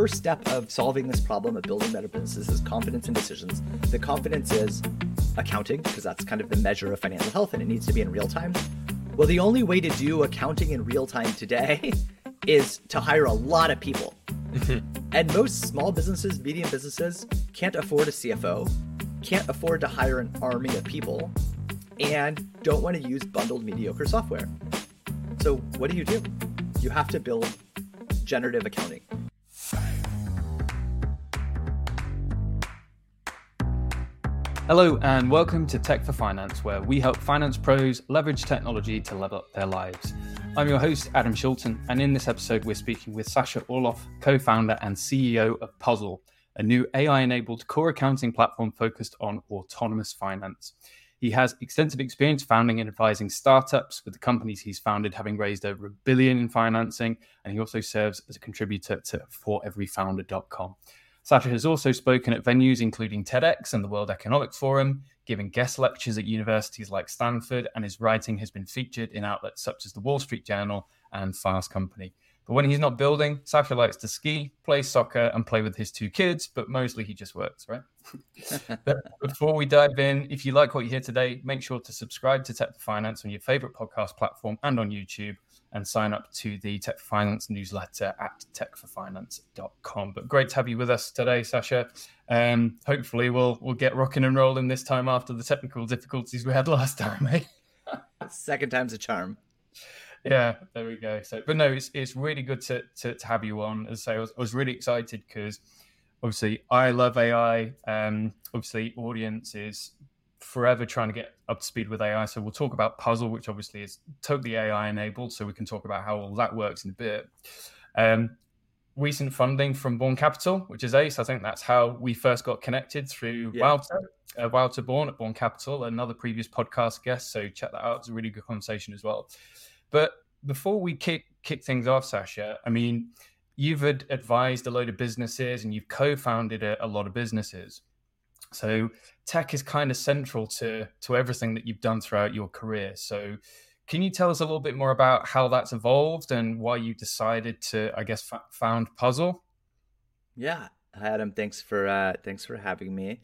first step of solving this problem of building better businesses is confidence in decisions. The confidence is accounting, because that's kind of the measure of financial health and it needs to be in real time. Well, the only way to do accounting in real time today is to hire a lot of people. and most small businesses, medium businesses, can't afford a CFO, can't afford to hire an army of people, and don't want to use bundled mediocre software. So, what do you do? You have to build generative accounting. Hello, and welcome to Tech for Finance, where we help finance pros leverage technology to level up their lives. I'm your host, Adam Shilton, and in this episode, we're speaking with Sasha Orloff, co founder and CEO of Puzzle, a new AI enabled core accounting platform focused on autonomous finance. He has extensive experience founding and advising startups, with the companies he's founded having raised over a billion in financing, and he also serves as a contributor to foreveryfounder.com. Sasha has also spoken at venues including TEDx and the World Economic Forum, giving guest lectures at universities like Stanford, and his writing has been featured in outlets such as the Wall Street Journal and Fast Company. But when he's not building, Sasha likes to ski, play soccer, and play with his two kids, but mostly he just works, right? but before we dive in, if you like what you hear today, make sure to subscribe to Tech for Finance on your favorite podcast platform and on YouTube and sign up to the Tech for Finance newsletter at techforfinance.com. But great to have you with us today, Sasha. Um, hopefully, we'll we'll get rocking and rolling this time after the technical difficulties we had last time, eh? Second time's a charm. Yeah, there we go. So, but no, it's it's really good to to, to have you on. As I say, I was, I was really excited because obviously I love AI. Um, obviously, audience is forever trying to get up to speed with AI. So we'll talk about Puzzle, which obviously is totally AI enabled. So we can talk about how all that works in a bit. Um, recent funding from Born Capital, which is Ace. I think that's how we first got connected through yeah. Wouter, uh, Wouter Born at Born Capital, another previous podcast guest. So check that out. It's a really good conversation as well. But before we kick kick things off, Sasha, I mean, you've advised a load of businesses and you've co-founded a, a lot of businesses. So tech is kind of central to to everything that you've done throughout your career. So can you tell us a little bit more about how that's evolved and why you decided to, I guess, f- found Puzzle? Yeah, Hi, Adam. Thanks for uh, thanks for having me.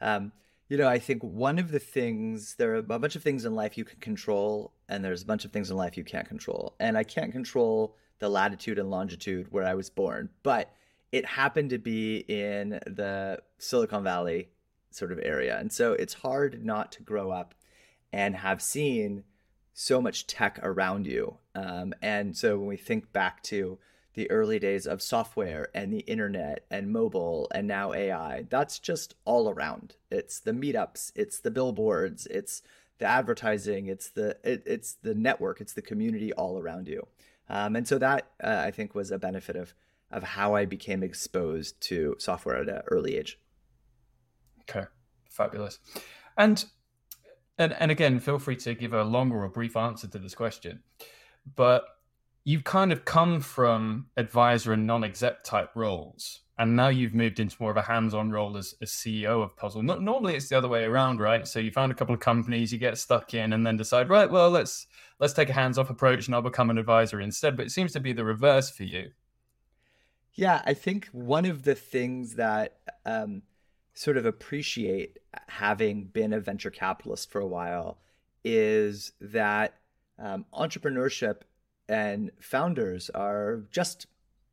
Um, you know, I think one of the things there are a bunch of things in life you can control, and there's a bunch of things in life you can't control. And I can't control the latitude and longitude where I was born, but it happened to be in the Silicon Valley sort of area. And so it's hard not to grow up and have seen so much tech around you. Um, and so when we think back to the early days of software and the internet and mobile and now AI, that's just all around. It's the meetups, it's the billboards, it's the advertising, it's the it, it's the network, it's the community all around you. Um, and so that uh, I think was a benefit of of how I became exposed to software at an early age. Okay, fabulous. And and and again, feel free to give a longer or brief answer to this question. But you've kind of come from advisor and non-exec type roles, and now you've moved into more of a hands-on role as, as CEO of Puzzle. Not, normally, it's the other way around, right? So you found a couple of companies, you get stuck in, and then decide, right, well, let's let's take a hands-off approach, and I'll become an advisor instead. But it seems to be the reverse for you. Yeah, I think one of the things that um, sort of appreciate having been a venture capitalist for a while is that um, entrepreneurship and founders are just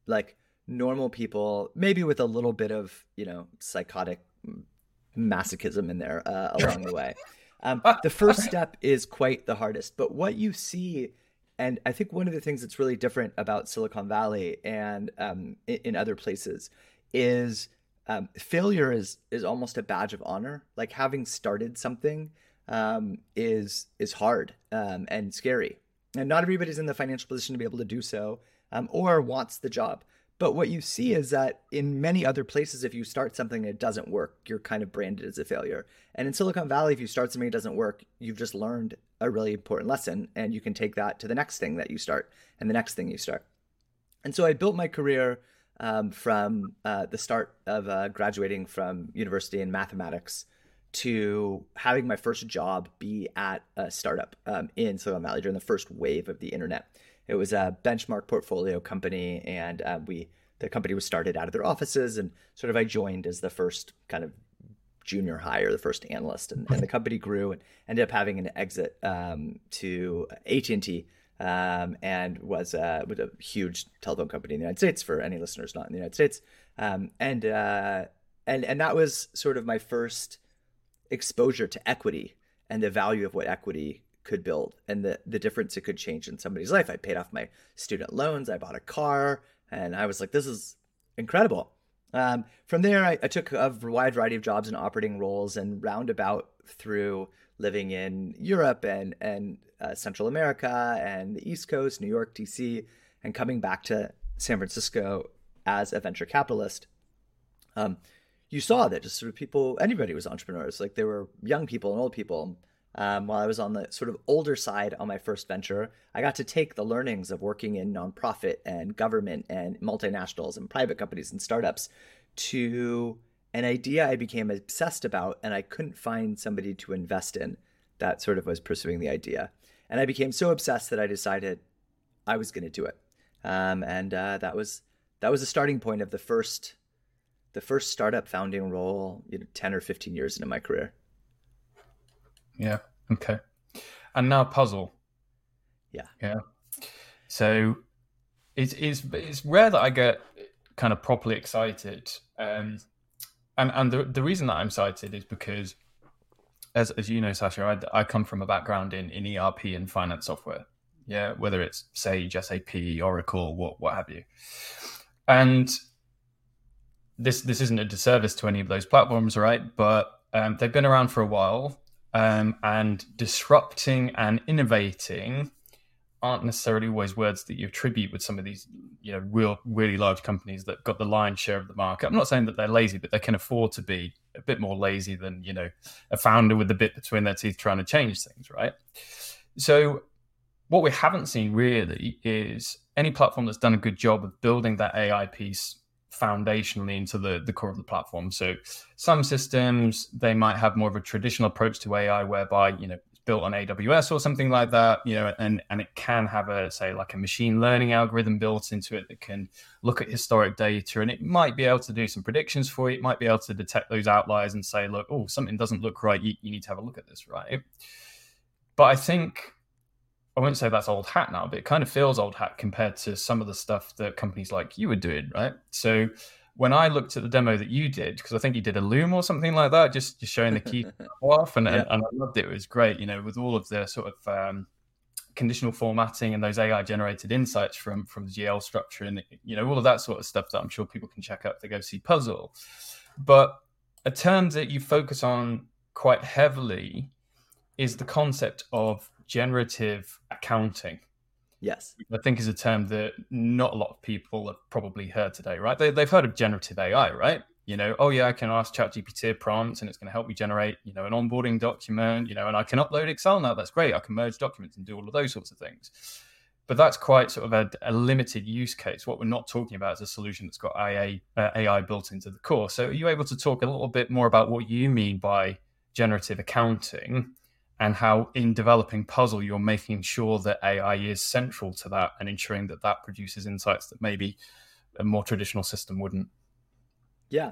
like normal people, maybe with a little bit of you know psychotic masochism in there uh, along the way. Um, the first step is quite the hardest, but what you see, and I think one of the things that's really different about Silicon Valley and um, in, in, other places is um, failure is is almost a badge of honor. Like having started something um, is is hard um, and scary, and not everybody's in the financial position to be able to do so um, or wants the job. But what you see is that in many other places, if you start something and it doesn't work, you're kind of branded as a failure. And in Silicon Valley, if you start something that doesn't work, you've just learned a really important lesson, and you can take that to the next thing that you start and the next thing you start. And so I built my career um, from uh, the start of uh, graduating from university in mathematics to having my first job be at a startup um, in Silicon Valley during the first wave of the internet. It was a benchmark portfolio company, and uh, we the company was started out of their offices, and sort of I joined as the first kind of junior hire, the first analyst, and, and the company grew and ended up having an exit um, to AT and T. Um, and was, uh, a huge telephone company in the United States for any listeners not in the United States. Um, and uh, and and that was sort of my first exposure to equity and the value of what equity could build and the the difference it could change in somebody's life. I paid off my student loans. I bought a car, and I was like, this is incredible. Um, from there, I, I, took a wide variety of jobs and operating roles and roundabout through living in Europe and, and uh, Central America and the East Coast, New York, DC, and coming back to San Francisco as a venture capitalist. Um, you saw that just sort of people, anybody was entrepreneurs. Like there were young people and old people. Um, while I was on the sort of older side on my first venture, I got to take the learnings of working in nonprofit and government and multinationals and private companies and startups to an idea I became obsessed about, and I couldn't find somebody to invest in that sort of was pursuing the idea. And I became so obsessed that I decided I was going to do it. Um, and uh, that was that was the starting point of the first the first startup founding role, you know, ten or fifteen years into my career. Yeah. Okay. And now puzzle. Yeah. Yeah. So it's it's it's rare that I get kind of properly excited. Um, and and the the reason that I'm cited is because, as as you know, Sasha, I, I come from a background in in ERP and finance software. Yeah, whether it's Sage, SAP, Oracle, what what have you, and this this isn't a disservice to any of those platforms, right? But um, they've been around for a while um, and disrupting and innovating aren't necessarily always words that you attribute with some of these, you know, real, really large companies that got the lion's share of the market. I'm not saying that they're lazy, but they can afford to be a bit more lazy than, you know, a founder with a bit between their teeth trying to change things, right? So, what we haven't seen really is any platform that's done a good job of building that AI piece foundationally into the, the core of the platform. So some systems they might have more of a traditional approach to AI whereby, you know, built on AWS or something like that, you know, and, and it can have a say like a machine learning algorithm built into it that can look at historic data and it might be able to do some predictions for you. It might be able to detect those outliers and say, look, oh, something doesn't look right. You, you need to have a look at this, right? But I think I wouldn't say that's old hat now, but it kind of feels old hat compared to some of the stuff that companies like you were doing, right? So when I looked at the demo that you did, because I think you did a Loom or something like that, just, just showing the key off, and, yeah. and, and, I loved it. It was great, you know, with all of the sort of um, conditional formatting and those AI generated insights from from the GL structure, and you know all of that sort of stuff that I'm sure people can check out if they go see Puzzle. But a term that you focus on quite heavily is the concept of generative accounting. Yes. I think is a term that not a lot of people have probably heard today, right? They, they've heard of generative AI, right? You know, oh yeah, I can ask ChatGPT a prompt and it's going to help me generate, you know, an onboarding document, you know, and I can upload Excel now. That's great. I can merge documents and do all of those sorts of things. But that's quite sort of a, a limited use case. What we're not talking about is a solution that's got AI, uh, AI built into the core. So, are you able to talk a little bit more about what you mean by generative accounting and how in developing puzzle you're making sure that ai is central to that and ensuring that that produces insights that maybe a more traditional system wouldn't. Yeah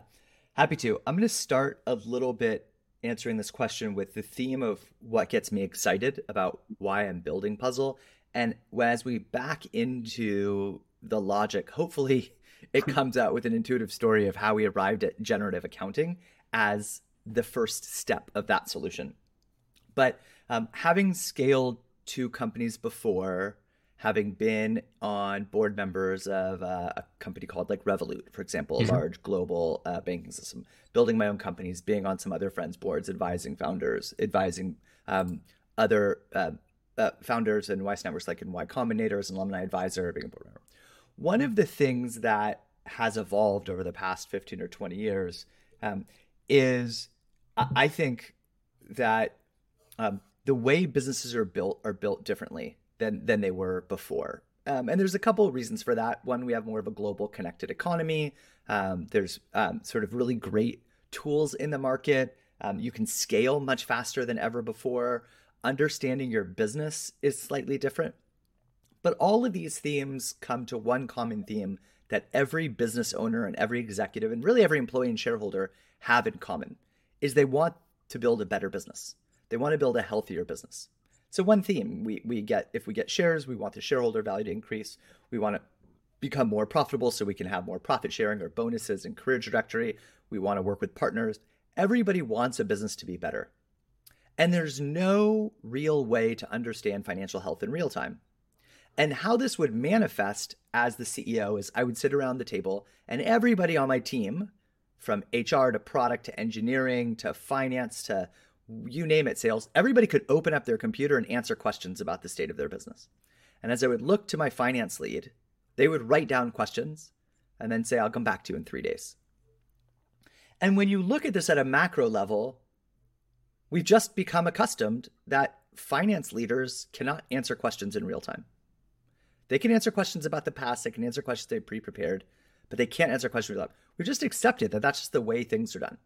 happy to. I'm going to start a little bit answering this question with the theme of what gets me excited about why i'm building puzzle. And as we back into the logic hopefully it comes out with an intuitive story of how we arrived at generative accounting as the first step of that solution but um, having scaled two companies before, having been on board members of uh, a company called like Revolut, for example, a mm-hmm. large global uh, banking system, building my own companies, being on some other friends' boards, advising founders, advising um, other uh, uh founders and Y networks like in Y Combinator, an alumni advisor, being a board member. One of the things that has evolved over the past 15 or 20 years um, is I think that um, the way businesses are built are built differently than than they were before. Um, and there's a couple of reasons for that. One, we have more of a global connected economy. Um, there's um, sort of really great tools in the market. Um, you can scale much faster than ever before. Understanding your business is slightly different. But all of these themes come to one common theme that every business owner and every executive and really every employee and shareholder have in common is they want to build a better business. They want to build a healthier business. So one theme we, we get if we get shares, we want the shareholder value to increase. We want to become more profitable so we can have more profit sharing or bonuses and career trajectory. We want to work with partners. Everybody wants a business to be better. And there's no real way to understand financial health in real time. And how this would manifest as the CEO is I would sit around the table and everybody on my team, from HR to product to engineering to finance to you name it, sales, everybody could open up their computer and answer questions about the state of their business. And as I would look to my finance lead, they would write down questions and then say, I'll come back to you in three days. And when you look at this at a macro level, we've just become accustomed that finance leaders cannot answer questions in real time. They can answer questions about the past, they can answer questions they pre prepared, but they can't answer questions about. We've just accepted that that's just the way things are done.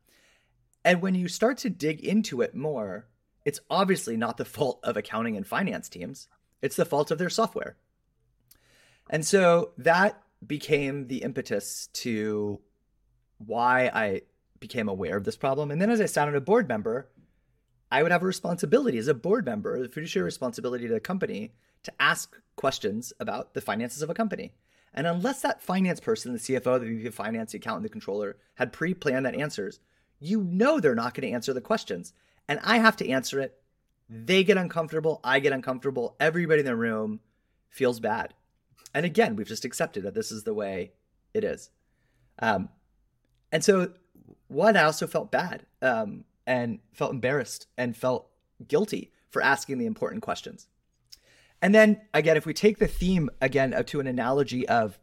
And when you start to dig into it more, it's obviously not the fault of accounting and finance teams, it's the fault of their software. And so that became the impetus to why I became aware of this problem. And then as I on a board member, I would have a responsibility as a board member, the fiduciary responsibility to the company to ask questions about the finances of a company. And unless that finance person, the CFO, the VP of finance, the accountant, the controller had pre-planned that answers, you know they're not going to answer the questions. And I have to answer it. They get uncomfortable. I get uncomfortable. Everybody in the room feels bad. And again, we've just accepted that this is the way it is. Um, and so, one, I also felt bad um, and felt embarrassed and felt guilty for asking the important questions. And then again, if we take the theme again to an analogy of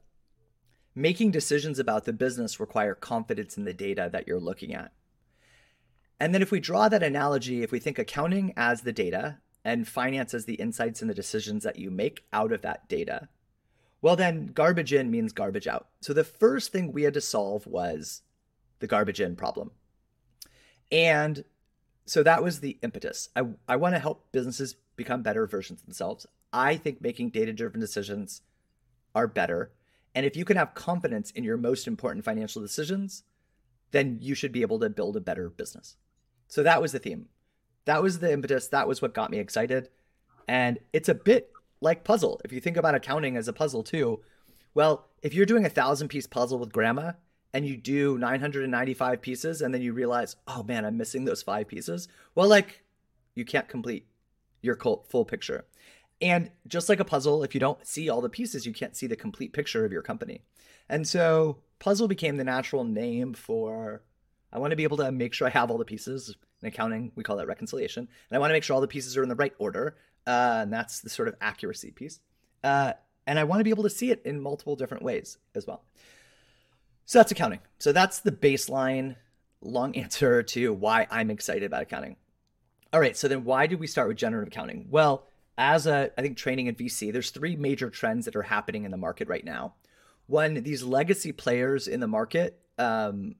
making decisions about the business require confidence in the data that you're looking at. And then if we draw that analogy, if we think accounting as the data and finance as the insights and the decisions that you make out of that data, well, then garbage in means garbage out. So the first thing we had to solve was the garbage in problem. And so that was the impetus. I, I want to help businesses become better versions of themselves. I think making data driven decisions are better. And if you can have confidence in your most important financial decisions, then you should be able to build a better business. So that was the theme. That was the impetus. That was what got me excited. And it's a bit like puzzle. If you think about accounting as a puzzle too, well, if you're doing a thousand piece puzzle with grandma and you do 995 pieces and then you realize, oh man, I'm missing those five pieces, well, like you can't complete your full picture. And just like a puzzle, if you don't see all the pieces, you can't see the complete picture of your company. And so puzzle became the natural name for I want to be able to make sure I have all the pieces. In accounting, we call that reconciliation. And I want to make sure all the pieces are in the right order. Uh, and that's the sort of accuracy piece. Uh, and I want to be able to see it in multiple different ways as well. So that's accounting. So that's the baseline long answer to why I'm excited about accounting. All right, so then why did we start with generative accounting? Well, as a I think training in VC, there's three major trends that are happening in the market right now. One, these legacy players in the market um,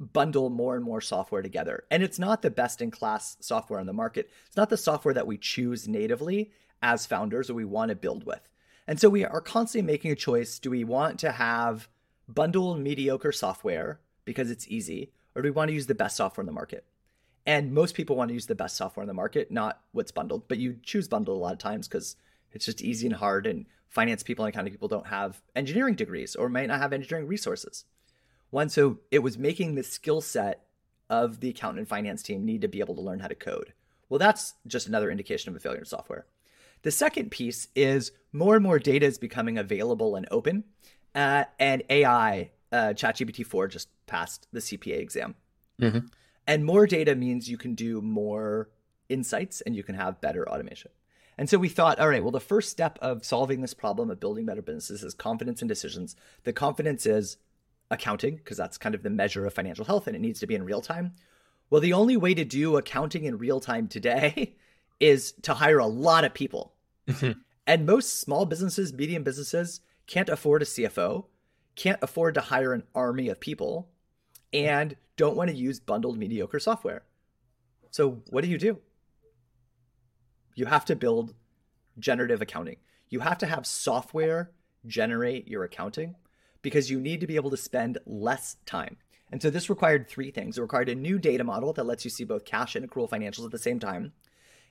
bundle more and more software together. And it's not the best in class software on the market. It's not the software that we choose natively as founders or we want to build with. And so we are constantly making a choice. Do we want to have bundle mediocre software because it's easy, or do we want to use the best software on the market? And most people want to use the best software on the market, not what's bundled, but you choose bundle a lot of times because it's just easy and hard. And finance people and accounting people don't have engineering degrees or might not have engineering resources. One, so it was making the skill set of the accountant and finance team need to be able to learn how to code. Well, that's just another indication of a failure in software. The second piece is more and more data is becoming available and open, uh, and AI, uh, ChatGPT 4 just passed the CPA exam. Mm-hmm. And more data means you can do more insights and you can have better automation. And so we thought, all right, well, the first step of solving this problem of building better businesses is confidence in decisions. The confidence is accounting, because that's kind of the measure of financial health and it needs to be in real time. Well, the only way to do accounting in real time today is to hire a lot of people. Mm-hmm. and most small businesses, medium businesses can't afford a CFO, can't afford to hire an army of people, and don't want to use bundled mediocre software. So, what do you do? You have to build generative accounting. You have to have software generate your accounting because you need to be able to spend less time. And so this required three things. It required a new data model that lets you see both cash and accrual financials at the same time.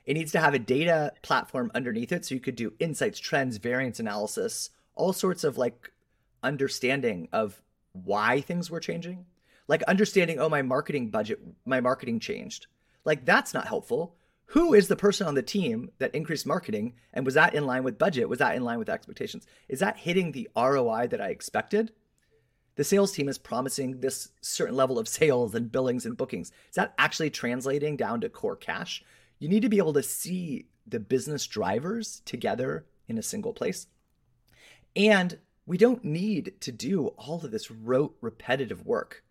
It needs to have a data platform underneath it so you could do insights, trends, variance analysis, all sorts of like understanding of why things were changing. Like understanding, oh, my marketing budget, my marketing changed. Like that's not helpful. Who is the person on the team that increased marketing and was that in line with budget? Was that in line with expectations? Is that hitting the ROI that I expected? The sales team is promising this certain level of sales and billings and bookings. Is that actually translating down to core cash? You need to be able to see the business drivers together in a single place. And we don't need to do all of this rote, repetitive work.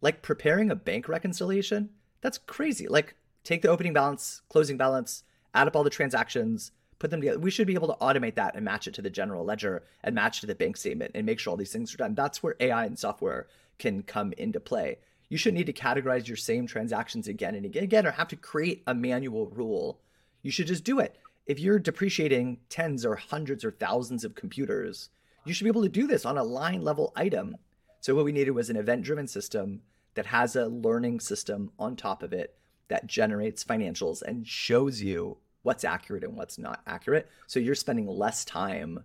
Like preparing a bank reconciliation, that's crazy. Like take the opening balance, closing balance, add up all the transactions, put them together. We should be able to automate that and match it to the general ledger and match to the bank statement and make sure all these things are done. That's where AI and software can come into play. You shouldn't need to categorize your same transactions again and again, again or have to create a manual rule. You should just do it. If you're depreciating tens or hundreds or thousands of computers, you should be able to do this on a line level item. So what we needed was an event driven system that has a learning system on top of it that generates financials and shows you what's accurate and what's not accurate. So you're spending less time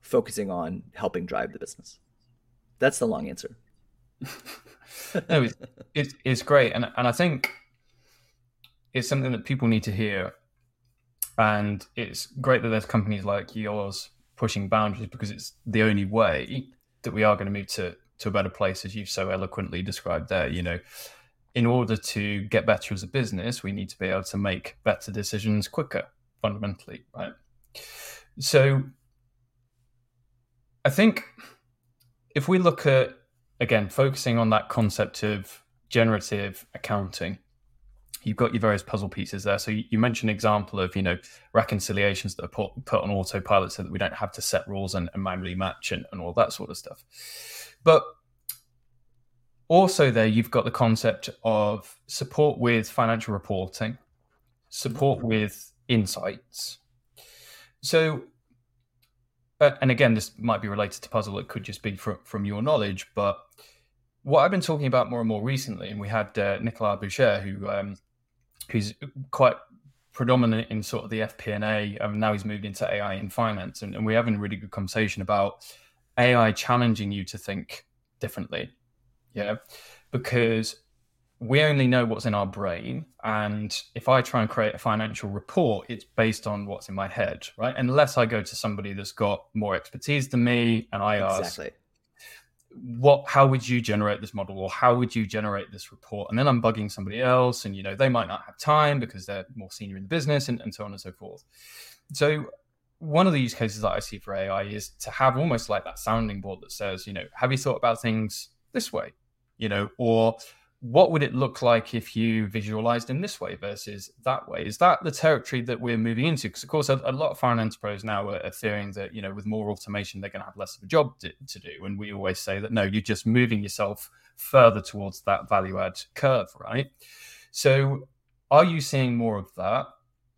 focusing on helping drive the business. That's the long answer. no, it's, it's, it's great, and and I think it's something that people need to hear, and it's great that there's companies like yours pushing boundaries because it's the only way that we are going to move to to a better place, as you've so eloquently described there. You know, in order to get better as a business, we need to be able to make better decisions quicker, fundamentally, right? So, I think if we look at again focusing on that concept of generative accounting you've got your various puzzle pieces there. So you, mentioned example of you know reconciliations that are put, put on autopilot so that we don't have to set rules and, and manually match and, and all that sort of stuff. But also there you've got the concept of support with financial reporting, support with insights. So uh, and again, this might be related to puzzle. It could just be from, from your knowledge. But what I've been talking about more and more recently, and we had uh, Nicolas Boucher, who um, who's quite predominant in sort of the FP&A, and now he's moved into AI in finance, and, and we're having a really good conversation about AI challenging you to think differently. Yeah, because we only know what's in our brain. And if I try and create a financial report, it's based on what's in my head, right? Unless I go to somebody that's got more expertise than me and I exactly. ask, what how would you generate this model or how would you generate this report and then i'm bugging somebody else and you know they might not have time because they're more senior in the business and, and so on and so forth so one of the use cases that i see for ai is to have almost like that sounding board that says you know have you thought about things this way you know or what would it look like if you visualized in this way versus that way? Is that the territory that we're moving into? Because of course, a, a, lot of finance pros now are, are, fearing that you know with more automation they're going to have less of a job to, to, do, and we always say that no, you're just moving yourself further towards that value add curve, right? So, are you seeing more of that?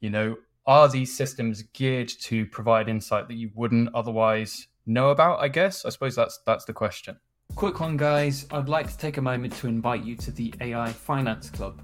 You know, are these systems geared to provide insight that you wouldn't otherwise know about? I guess I suppose that's that's the question. Quick one, guys. I'd like to take a moment to invite you to the AI Finance Club.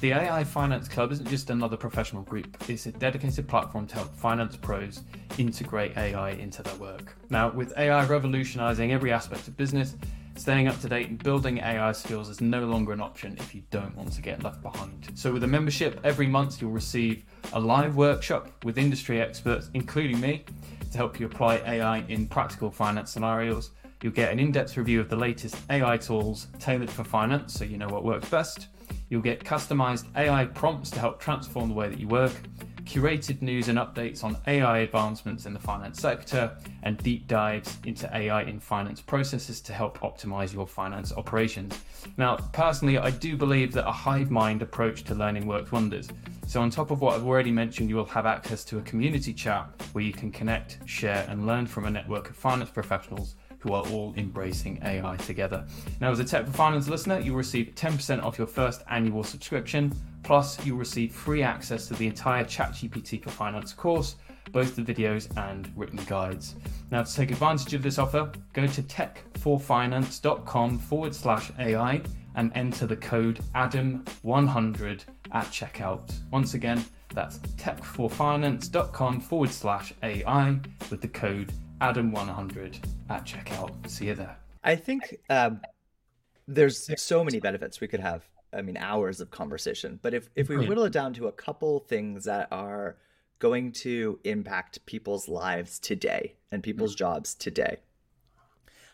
The AI Finance Club isn't just another professional group, it's a dedicated platform to help finance pros integrate AI into their work. Now, with AI revolutionizing every aspect of business, staying up to date and building AI skills is no longer an option if you don't want to get left behind. So, with a membership, every month you'll receive a live workshop with industry experts, including me, to help you apply AI in practical finance scenarios You'll get an in depth review of the latest AI tools tailored for finance so you know what works best. You'll get customized AI prompts to help transform the way that you work, curated news and updates on AI advancements in the finance sector, and deep dives into AI in finance processes to help optimize your finance operations. Now, personally, I do believe that a hive mind approach to learning works wonders. So, on top of what I've already mentioned, you will have access to a community chat where you can connect, share, and learn from a network of finance professionals who are all embracing AI together. Now, as a Tech for Finance listener, you'll receive 10% off your first annual subscription. Plus, you'll receive free access to the entire ChatGPT for Finance course, both the videos and written guides. Now, to take advantage of this offer, go to techforfinance.com forward slash AI and enter the code ADAM100 at checkout. Once again, that's techforfinance.com forward slash AI with the code ADAM100 at checkout. See you there. I think um, there's so many benefits we could have. I mean, hours of conversation. But if, if we whittle it down to a couple things that are going to impact people's lives today and people's jobs today,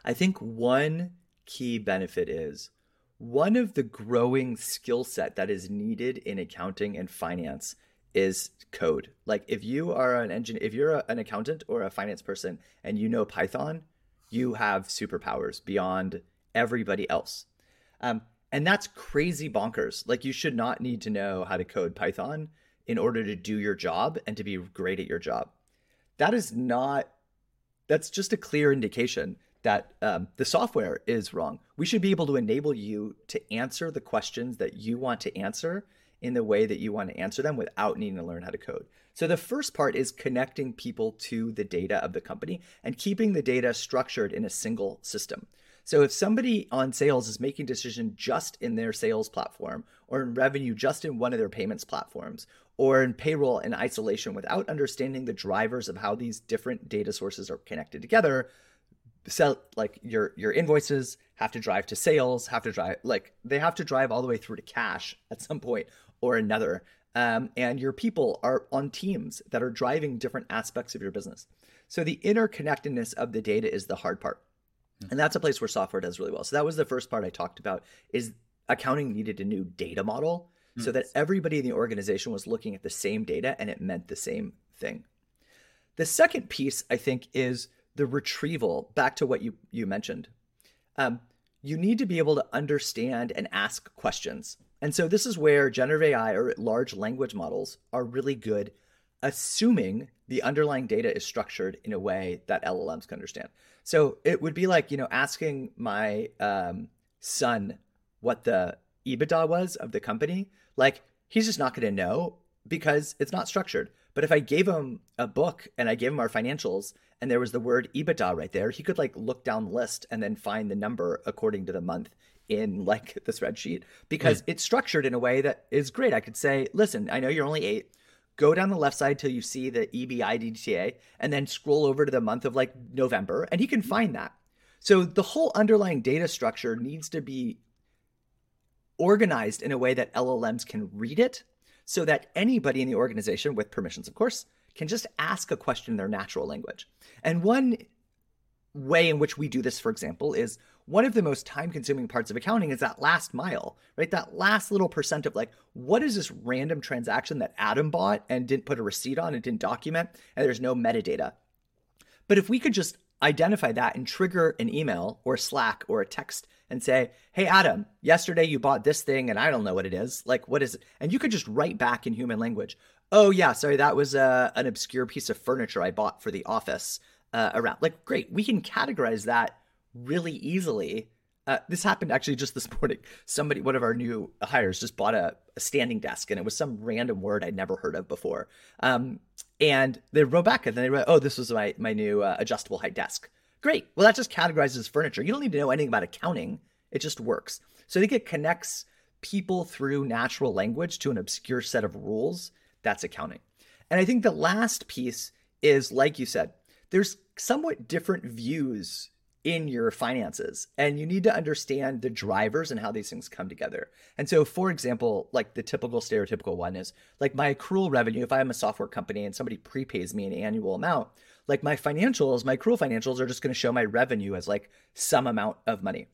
I think one key benefit is one of the growing skill set that is needed in accounting and finance is code. Like if you are an engineer, if you're a, an accountant or a finance person and you know Python, you have superpowers beyond everybody else. Um, and that's crazy bonkers. Like you should not need to know how to code Python in order to do your job and to be great at your job. That is not. That's just a clear indication that um, the software is wrong. We should be able to enable you to answer the questions that you want to answer in the way that you want to answer them without needing to learn how to code. So the first part is connecting people to the data of the company and keeping the data structured in a single system. So if somebody on sales is making decision just in their sales platform or in revenue just in one of their payments platforms or in payroll in isolation without understanding the drivers of how these different data sources are connected together, sell like your your invoices have to drive to sales, have to drive like they have to drive all the way through to cash at some point or another. Um, and your people are on teams that are driving different aspects of your business. So the interconnectedness of the data is the hard part. Hmm. And that's a place where software does really well. So that was the first part I talked about is accounting needed a new data model mm. so that everybody in the organization was looking at the same data and it meant the same thing. The second piece I think is the retrieval back to what you you mentioned. Um, you need to be able to understand and ask questions. And so this is where generative AI or large language models are really good, assuming the underlying data is structured in a way that LLMs can understand. So it would be like, you know, asking my um, son what the EBITDA was of the company. Like, he's just not going to know because it's not structured. But if I gave him a book and I gave him our financials and there was the word EBITDA right there, he could like look down the list and then find the number according to the month in like the spreadsheet because mm. it's structured in a way that is great. I could say, listen, I know you're only eight. Go down the left side till you see the EBITDA and then scroll over to the month of like November and he can find that. So the whole underlying data structure needs to be organized in a way that LLMs can read it so that anybody in the organization, with permissions, of course, can just ask a question in their natural language. And one way in which we do this, for example, is one of the most time consuming parts of accounting is that last mile, right? That last little percent of like, what is this random transaction that Adam bought and didn't put a receipt on and didn't document, and there's no metadata. But if we could just identify that and trigger an email or Slack or a text and say, Hey, Adam, yesterday you bought this thing and I don't know what it is. Like, what is it? And you could just write back in human language, Oh, yeah, sorry, that was uh, an obscure piece of furniture I bought for the office uh, around. Like, great, we can categorize that really easily. Uh, this happened actually just this morning. Somebody, one of our new hires, just bought a, a standing desk, and it was some random word I'd never heard of before. Um, and they wrote back, and then they wrote, "Oh, this was my my new uh, adjustable height desk." Great. Well, that just categorizes furniture. You don't need to know anything about accounting. It just works. So I think it connects people through natural language to an obscure set of rules. That's accounting. And I think the last piece is, like you said, there's somewhat different views in your finances and you need to understand the drivers and how these things come together. And so for example, like the typical stereotypical one is like my accrual revenue if I'm a software company and somebody prepays me an annual amount, like my financials, my accrual financials are just going to show my revenue as like some amount of money.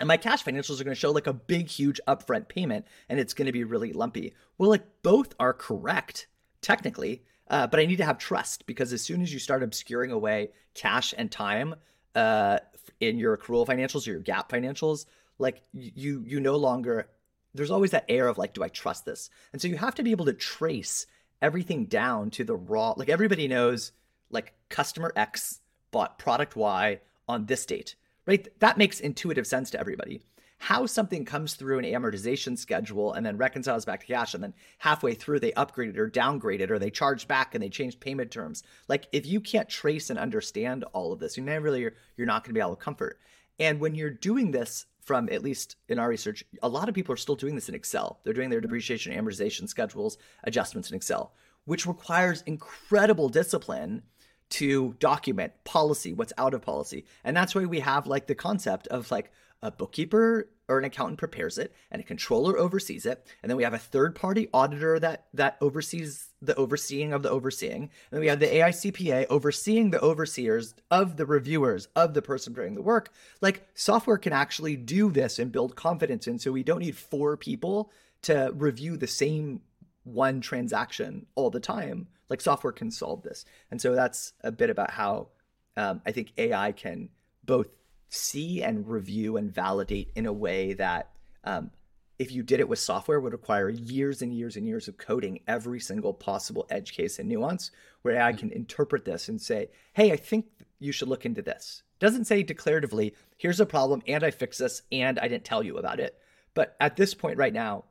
And my cash financials are going to show like a big huge upfront payment and it's going to be really lumpy. Well, like both are correct technically, uh, but I need to have trust because as soon as you start obscuring away cash and time, uh, in your accrual financials or your GAAP financials, like you you no longer there's always that air of like, do I trust this? And so you have to be able to trace everything down to the raw. Like everybody knows, like customer X bought product Y on this date, right? That makes intuitive sense to everybody. How something comes through an amortization schedule and then reconciles back to cash, and then halfway through they upgraded or downgraded or they charged back and they changed payment terms. Like if you can't trace and understand all of this, you never really you're, you're not going to be able to comfort. And when you're doing this from at least in our research, a lot of people are still doing this in Excel. They're doing their mm-hmm. depreciation amortization schedules, adjustments in Excel, which requires incredible discipline to document policy, what's out of policy. And that's why we have like the concept of like a bookkeeper or an accountant prepares it and a controller oversees it. And then we have a third party auditor that that oversees the overseeing of the overseeing. And then we have the AICPA overseeing the overseers of the reviewers of the person doing the work. Like software can actually do this and build confidence in so we don't need four people to review the same one transaction all the time. Like software can solve this. And so that's a bit about how um, i think ai can both see and review and validate in a way that um, if you did it with software would require years and years and years of coding every single possible edge case and nuance where AI can interpret this and say, hey, I think you should look into this. Doesn't say declaratively, here's a problem and I fix this and I didn't tell you about it. But at this point right now,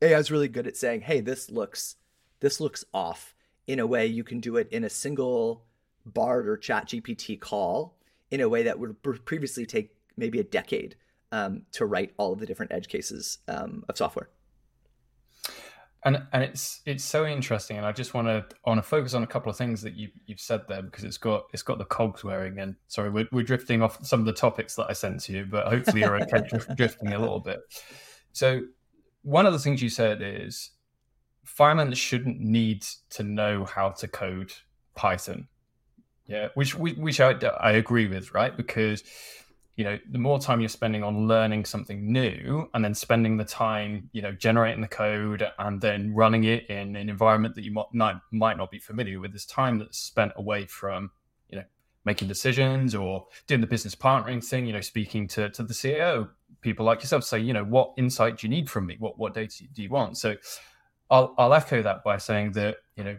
AI is really good at saying, hey, this looks this looks off in a way you can do it in a single Bard or Chat GPT call in a way that would previously take maybe a decade um, to write all of the different edge cases um, of software. And and it's it's so interesting, and I just want to want to focus on a couple of things that you you've said there because it's got it's got the cogs wearing. And sorry, we're, we're drifting off some of the topics that I sent to you, but hopefully you're okay drifting a little bit. So one of the things you said is firemen shouldn't need to know how to code Python yeah, which which I, I agree with, right? Because you know, the more time you're spending on learning something new and then spending the time, you know, generating the code and then running it in an environment that you might not, might not be familiar with, this time that's spent away from, you know, making decisions or doing the business partnering thing, you know, speaking to, to the CEO, people like yourself say, you know, what insight do you need from me? What, what data do you want? So I'll, I'll echo that by saying that, you know,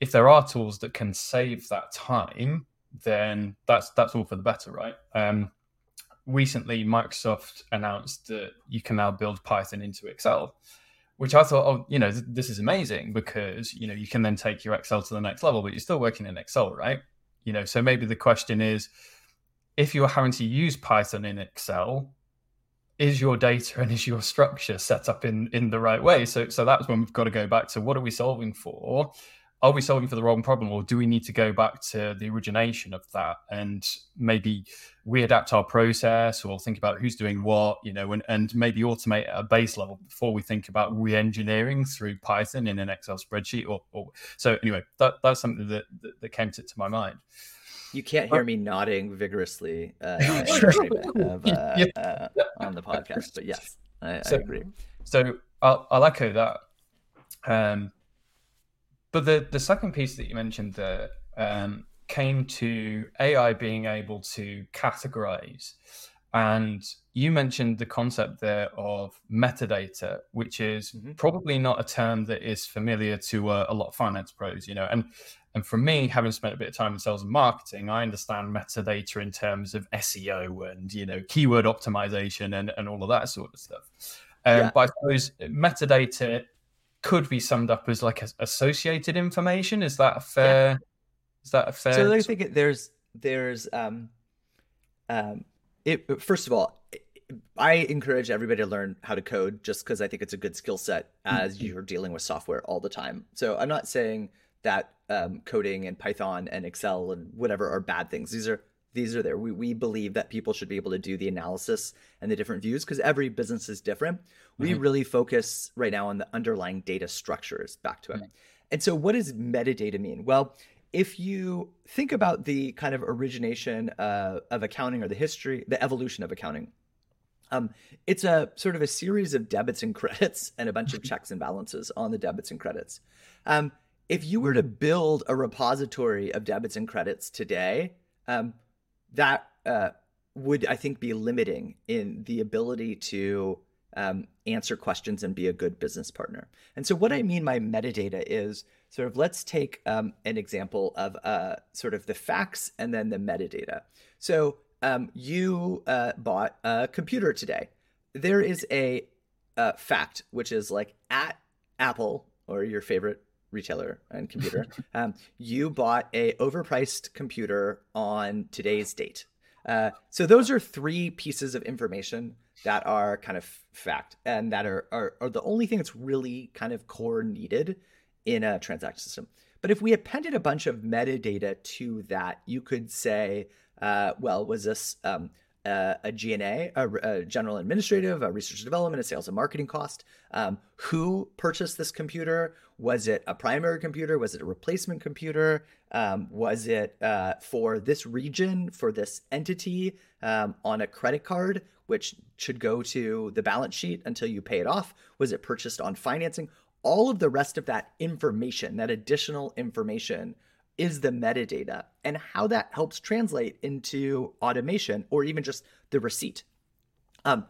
if there are tools that can save that time, then that's that's all for the better, right? Um, recently, Microsoft announced that you can now build Python into Excel, which I thought, oh, you know, th- this is amazing because you know you can then take your Excel to the next level, but you're still working in Excel, right? You know, so maybe the question is, if you're having to use Python in Excel, is your data and is your structure set up in in the right way? So so that's when we've got to go back to what are we solving for? Are we solving for the wrong problem or do we need to go back to the origination of that and maybe we adapt our process or think about who's doing what you know and, and maybe automate at a base level before we think about re-engineering through python in an excel spreadsheet or, or so anyway that, that's something that, that, that came to, to my mind. You can't hear me nodding vigorously uh, of, uh, yeah. uh, on the podcast but yes i, so, I agree. so I'll, I'll echo that. Um, but the the second piece that you mentioned there um, came to AI being able to categorize, and you mentioned the concept there of metadata, which is mm-hmm. probably not a term that is familiar to uh, a lot of finance pros, you know, and and for me, having spent a bit of time in sales and marketing, I understand metadata in terms of SEO and you know keyword optimization and, and all of that sort of stuff. Um, yeah. But I suppose metadata could be summed up as like associated information. Is that a fair? Yeah. Is that a fair? So I think there's there's um um it first of all. I encourage everybody to learn how to code just because I think it's a good skill set as mm-hmm. you're dealing with software all the time. So I'm not saying that um, coding and Python and Excel and whatever are bad things. These are these are there. We, we believe that people should be able to do the analysis and the different views because every business is different. Mm-hmm. We really focus right now on the underlying data structures back to it. Mm-hmm. And so, what does metadata mean? Well, if you think about the kind of origination uh, of accounting or the history, the evolution of accounting, um, it's a sort of a series of debits and credits and a bunch of checks and balances on the debits and credits. Um, if you were to build a repository of debits and credits today, um, that uh, would I think be limiting in the ability to um, answer questions and be a good business partner. And so, what I mean by metadata is sort of let's take um, an example of uh, sort of the facts and then the metadata. So, um, you uh, bought a computer today. there is a uh, fact which is like at Apple or your favorite retailer and computer, um, you bought a overpriced computer on today's date. Uh, so those are three pieces of information that are kind of fact and that are, are, are the only thing that's really kind of core needed in a transaction system. But if we appended a bunch of metadata to that, you could say, uh, well, was this um, uh, a G&A, a, general administrative, a research and development, a sales and marketing cost. Um, who purchased this computer? Was it a primary computer? Was it a replacement computer? Um, was it uh, for this region, for this entity um, on a credit card, which should go to the balance sheet until you pay it off? Was it purchased on financing? All of the rest of that information, that additional information, is the metadata and how that helps translate into automation or even just the receipt. Um,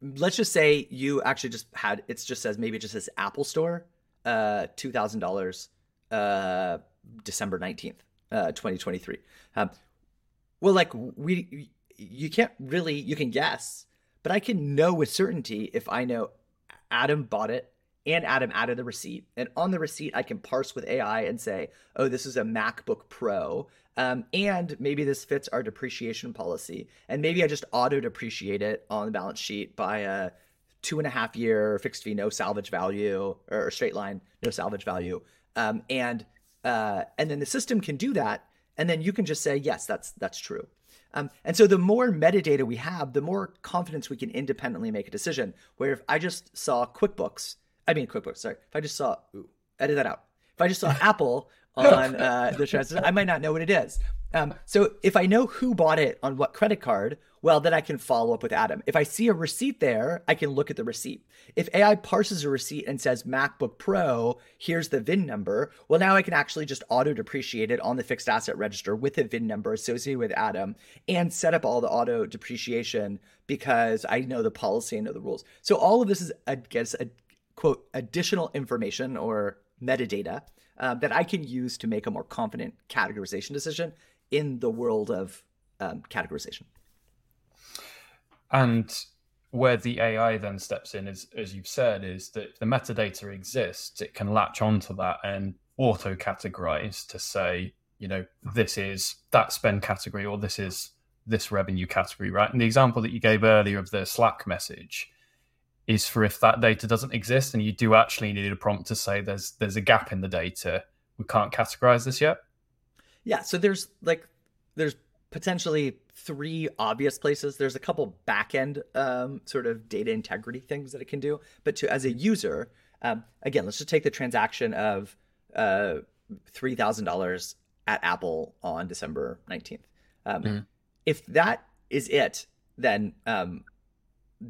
let's just say you actually just had it just says maybe it just says Apple Store, uh, two thousand uh, dollars, December nineteenth, uh, twenty twenty three. Um, well, like we, you can't really you can guess, but I can know with certainty if I know Adam bought it and Adam added the receipt. And on the receipt, I can parse with AI and say, oh, this is a MacBook Pro. Um, and maybe this fits our depreciation policy. And maybe I just auto depreciate it on the balance sheet by a two and a half year fixed fee, no salvage value, or straight line, no salvage value. Um, and uh, and then the system can do that, and then you can just say, yes, that's that's true. Um, and so the more metadata we have, the more confidence we can independently make a decision. Where if I just saw QuickBooks I mean QuickBooks. Sorry, if I just saw, ooh, edit that out. If I just saw Apple on uh, the transaction, I might not know what it is. Um, so if I know who bought it on what credit card, well, then I can follow up with Adam. If I see a receipt there, I can look at the receipt. If AI parses a receipt and says MacBook Pro, here's the VIN number, well, now I can actually just auto depreciate it on the fixed asset register with a VIN number associated with Adam and set up all the auto depreciation because I know the policy, I know the rules. So all of this is, I guess, a quote, additional information or metadata uh, that I can use to make a more confident categorization decision in the world of um, categorization. And where the AI then steps in, is, as you've said, is that the metadata exists, it can latch onto that and auto categorize to say, you know, this is that spend category or this is this revenue category, right? And the example that you gave earlier of the Slack message, is for if that data doesn't exist and you do actually need a prompt to say there's there's a gap in the data. We can't categorize this yet. Yeah so there's like there's potentially three obvious places. There's a couple backend um, sort of data integrity things that it can do but to as a user um, again let's just take the transaction of uh, $3000 at apple on december 19th um, mm-hmm. if that is it then um,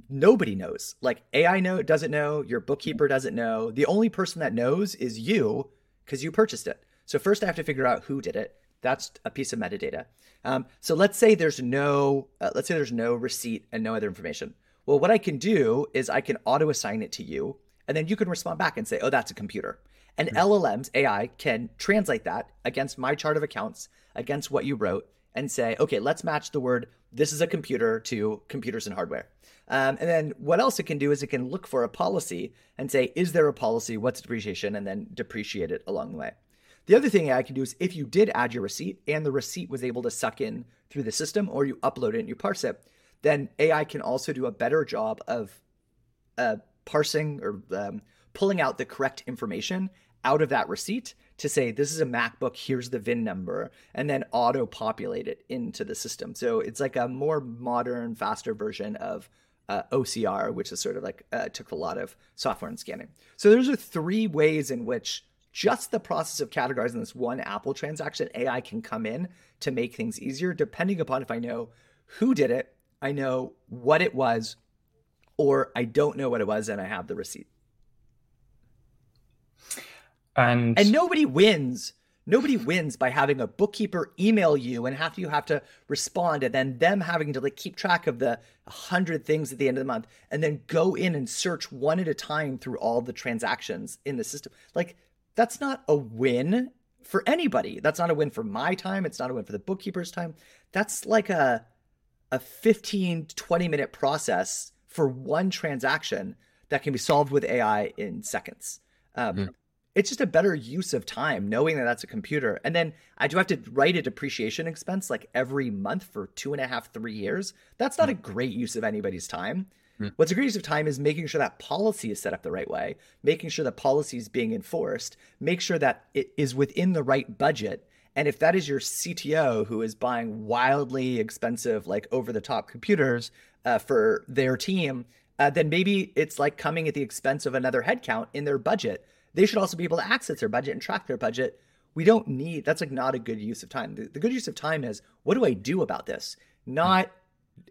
nobody knows. Like AI know doesn't know, your bookkeeper doesn't know. The only person that knows is you because you purchased it. So first I have to figure out who did it. That's a piece of metadata. Um, so let's say there's no uh, let's say there's no receipt and no other information. Well, what I can do is I can auto assign it to you, and then you can respond back and say, "Oh, that's a computer." And mm-hmm. LLMs AI can translate that against my chart of accounts, against what you wrote, and say, "Okay, let's match the word this is a computer to computers and hardware." Um, and then what else it can do is it can look for a policy and say, is there a policy? What's depreciation? And then depreciate it along the way. The other thing I can do is if you did add your receipt and the receipt was able to suck in through the system or you upload it and you parse it, then AI can also do a better job of uh, parsing or um, pulling out the correct information out of that receipt to say this is a MacBook, here's the VIN number, and then auto populate it into the system. So it's like a more modern, faster version of uh, OCR, which is sort of like uh, took a lot of software and scanning. So those are three ways in which just the process of categorizing this one Apple transaction, AI can come in to make things easier, depending upon if I know who did it, I know what it was, or I don't know what it was and I have the receipt. And and nobody wins Nobody wins by having a bookkeeper email you and have you have to respond and then them having to like keep track of the 100 things at the end of the month and then go in and search one at a time through all the transactions in the system. Like that's not a win for anybody. That's not a win for my time, it's not a win for the bookkeeper's time. That's like a a 15 20 minute process for one transaction that can be solved with AI in seconds. Um, mm It's just a better use of time knowing that that's a computer. And then I do have to write a depreciation expense like every month for two and a half, three years. That's not mm a great use of anybody's time. mm What's a great use of time is making sure that policy is set up the right way, making sure that policy is being enforced, make sure that it is within the right budget. And if that is your CTO who is buying wildly expensive, like over the top computers uh, for their team, uh, then maybe it's like coming at the expense of another headcount in their budget. They should also be able to access their budget and track their budget. We don't need that's like not a good use of time. The, the good use of time is what do I do about this? Not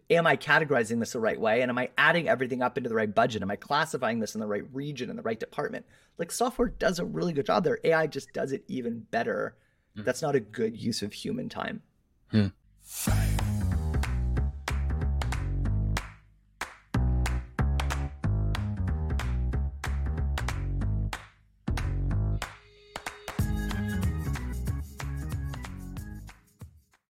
am I categorizing this the right way and am I adding everything up into the right budget? Am I classifying this in the right region in the right department? Like software does a really good job there. AI just does it even better. Mm. That's not a good use of human time. Hmm.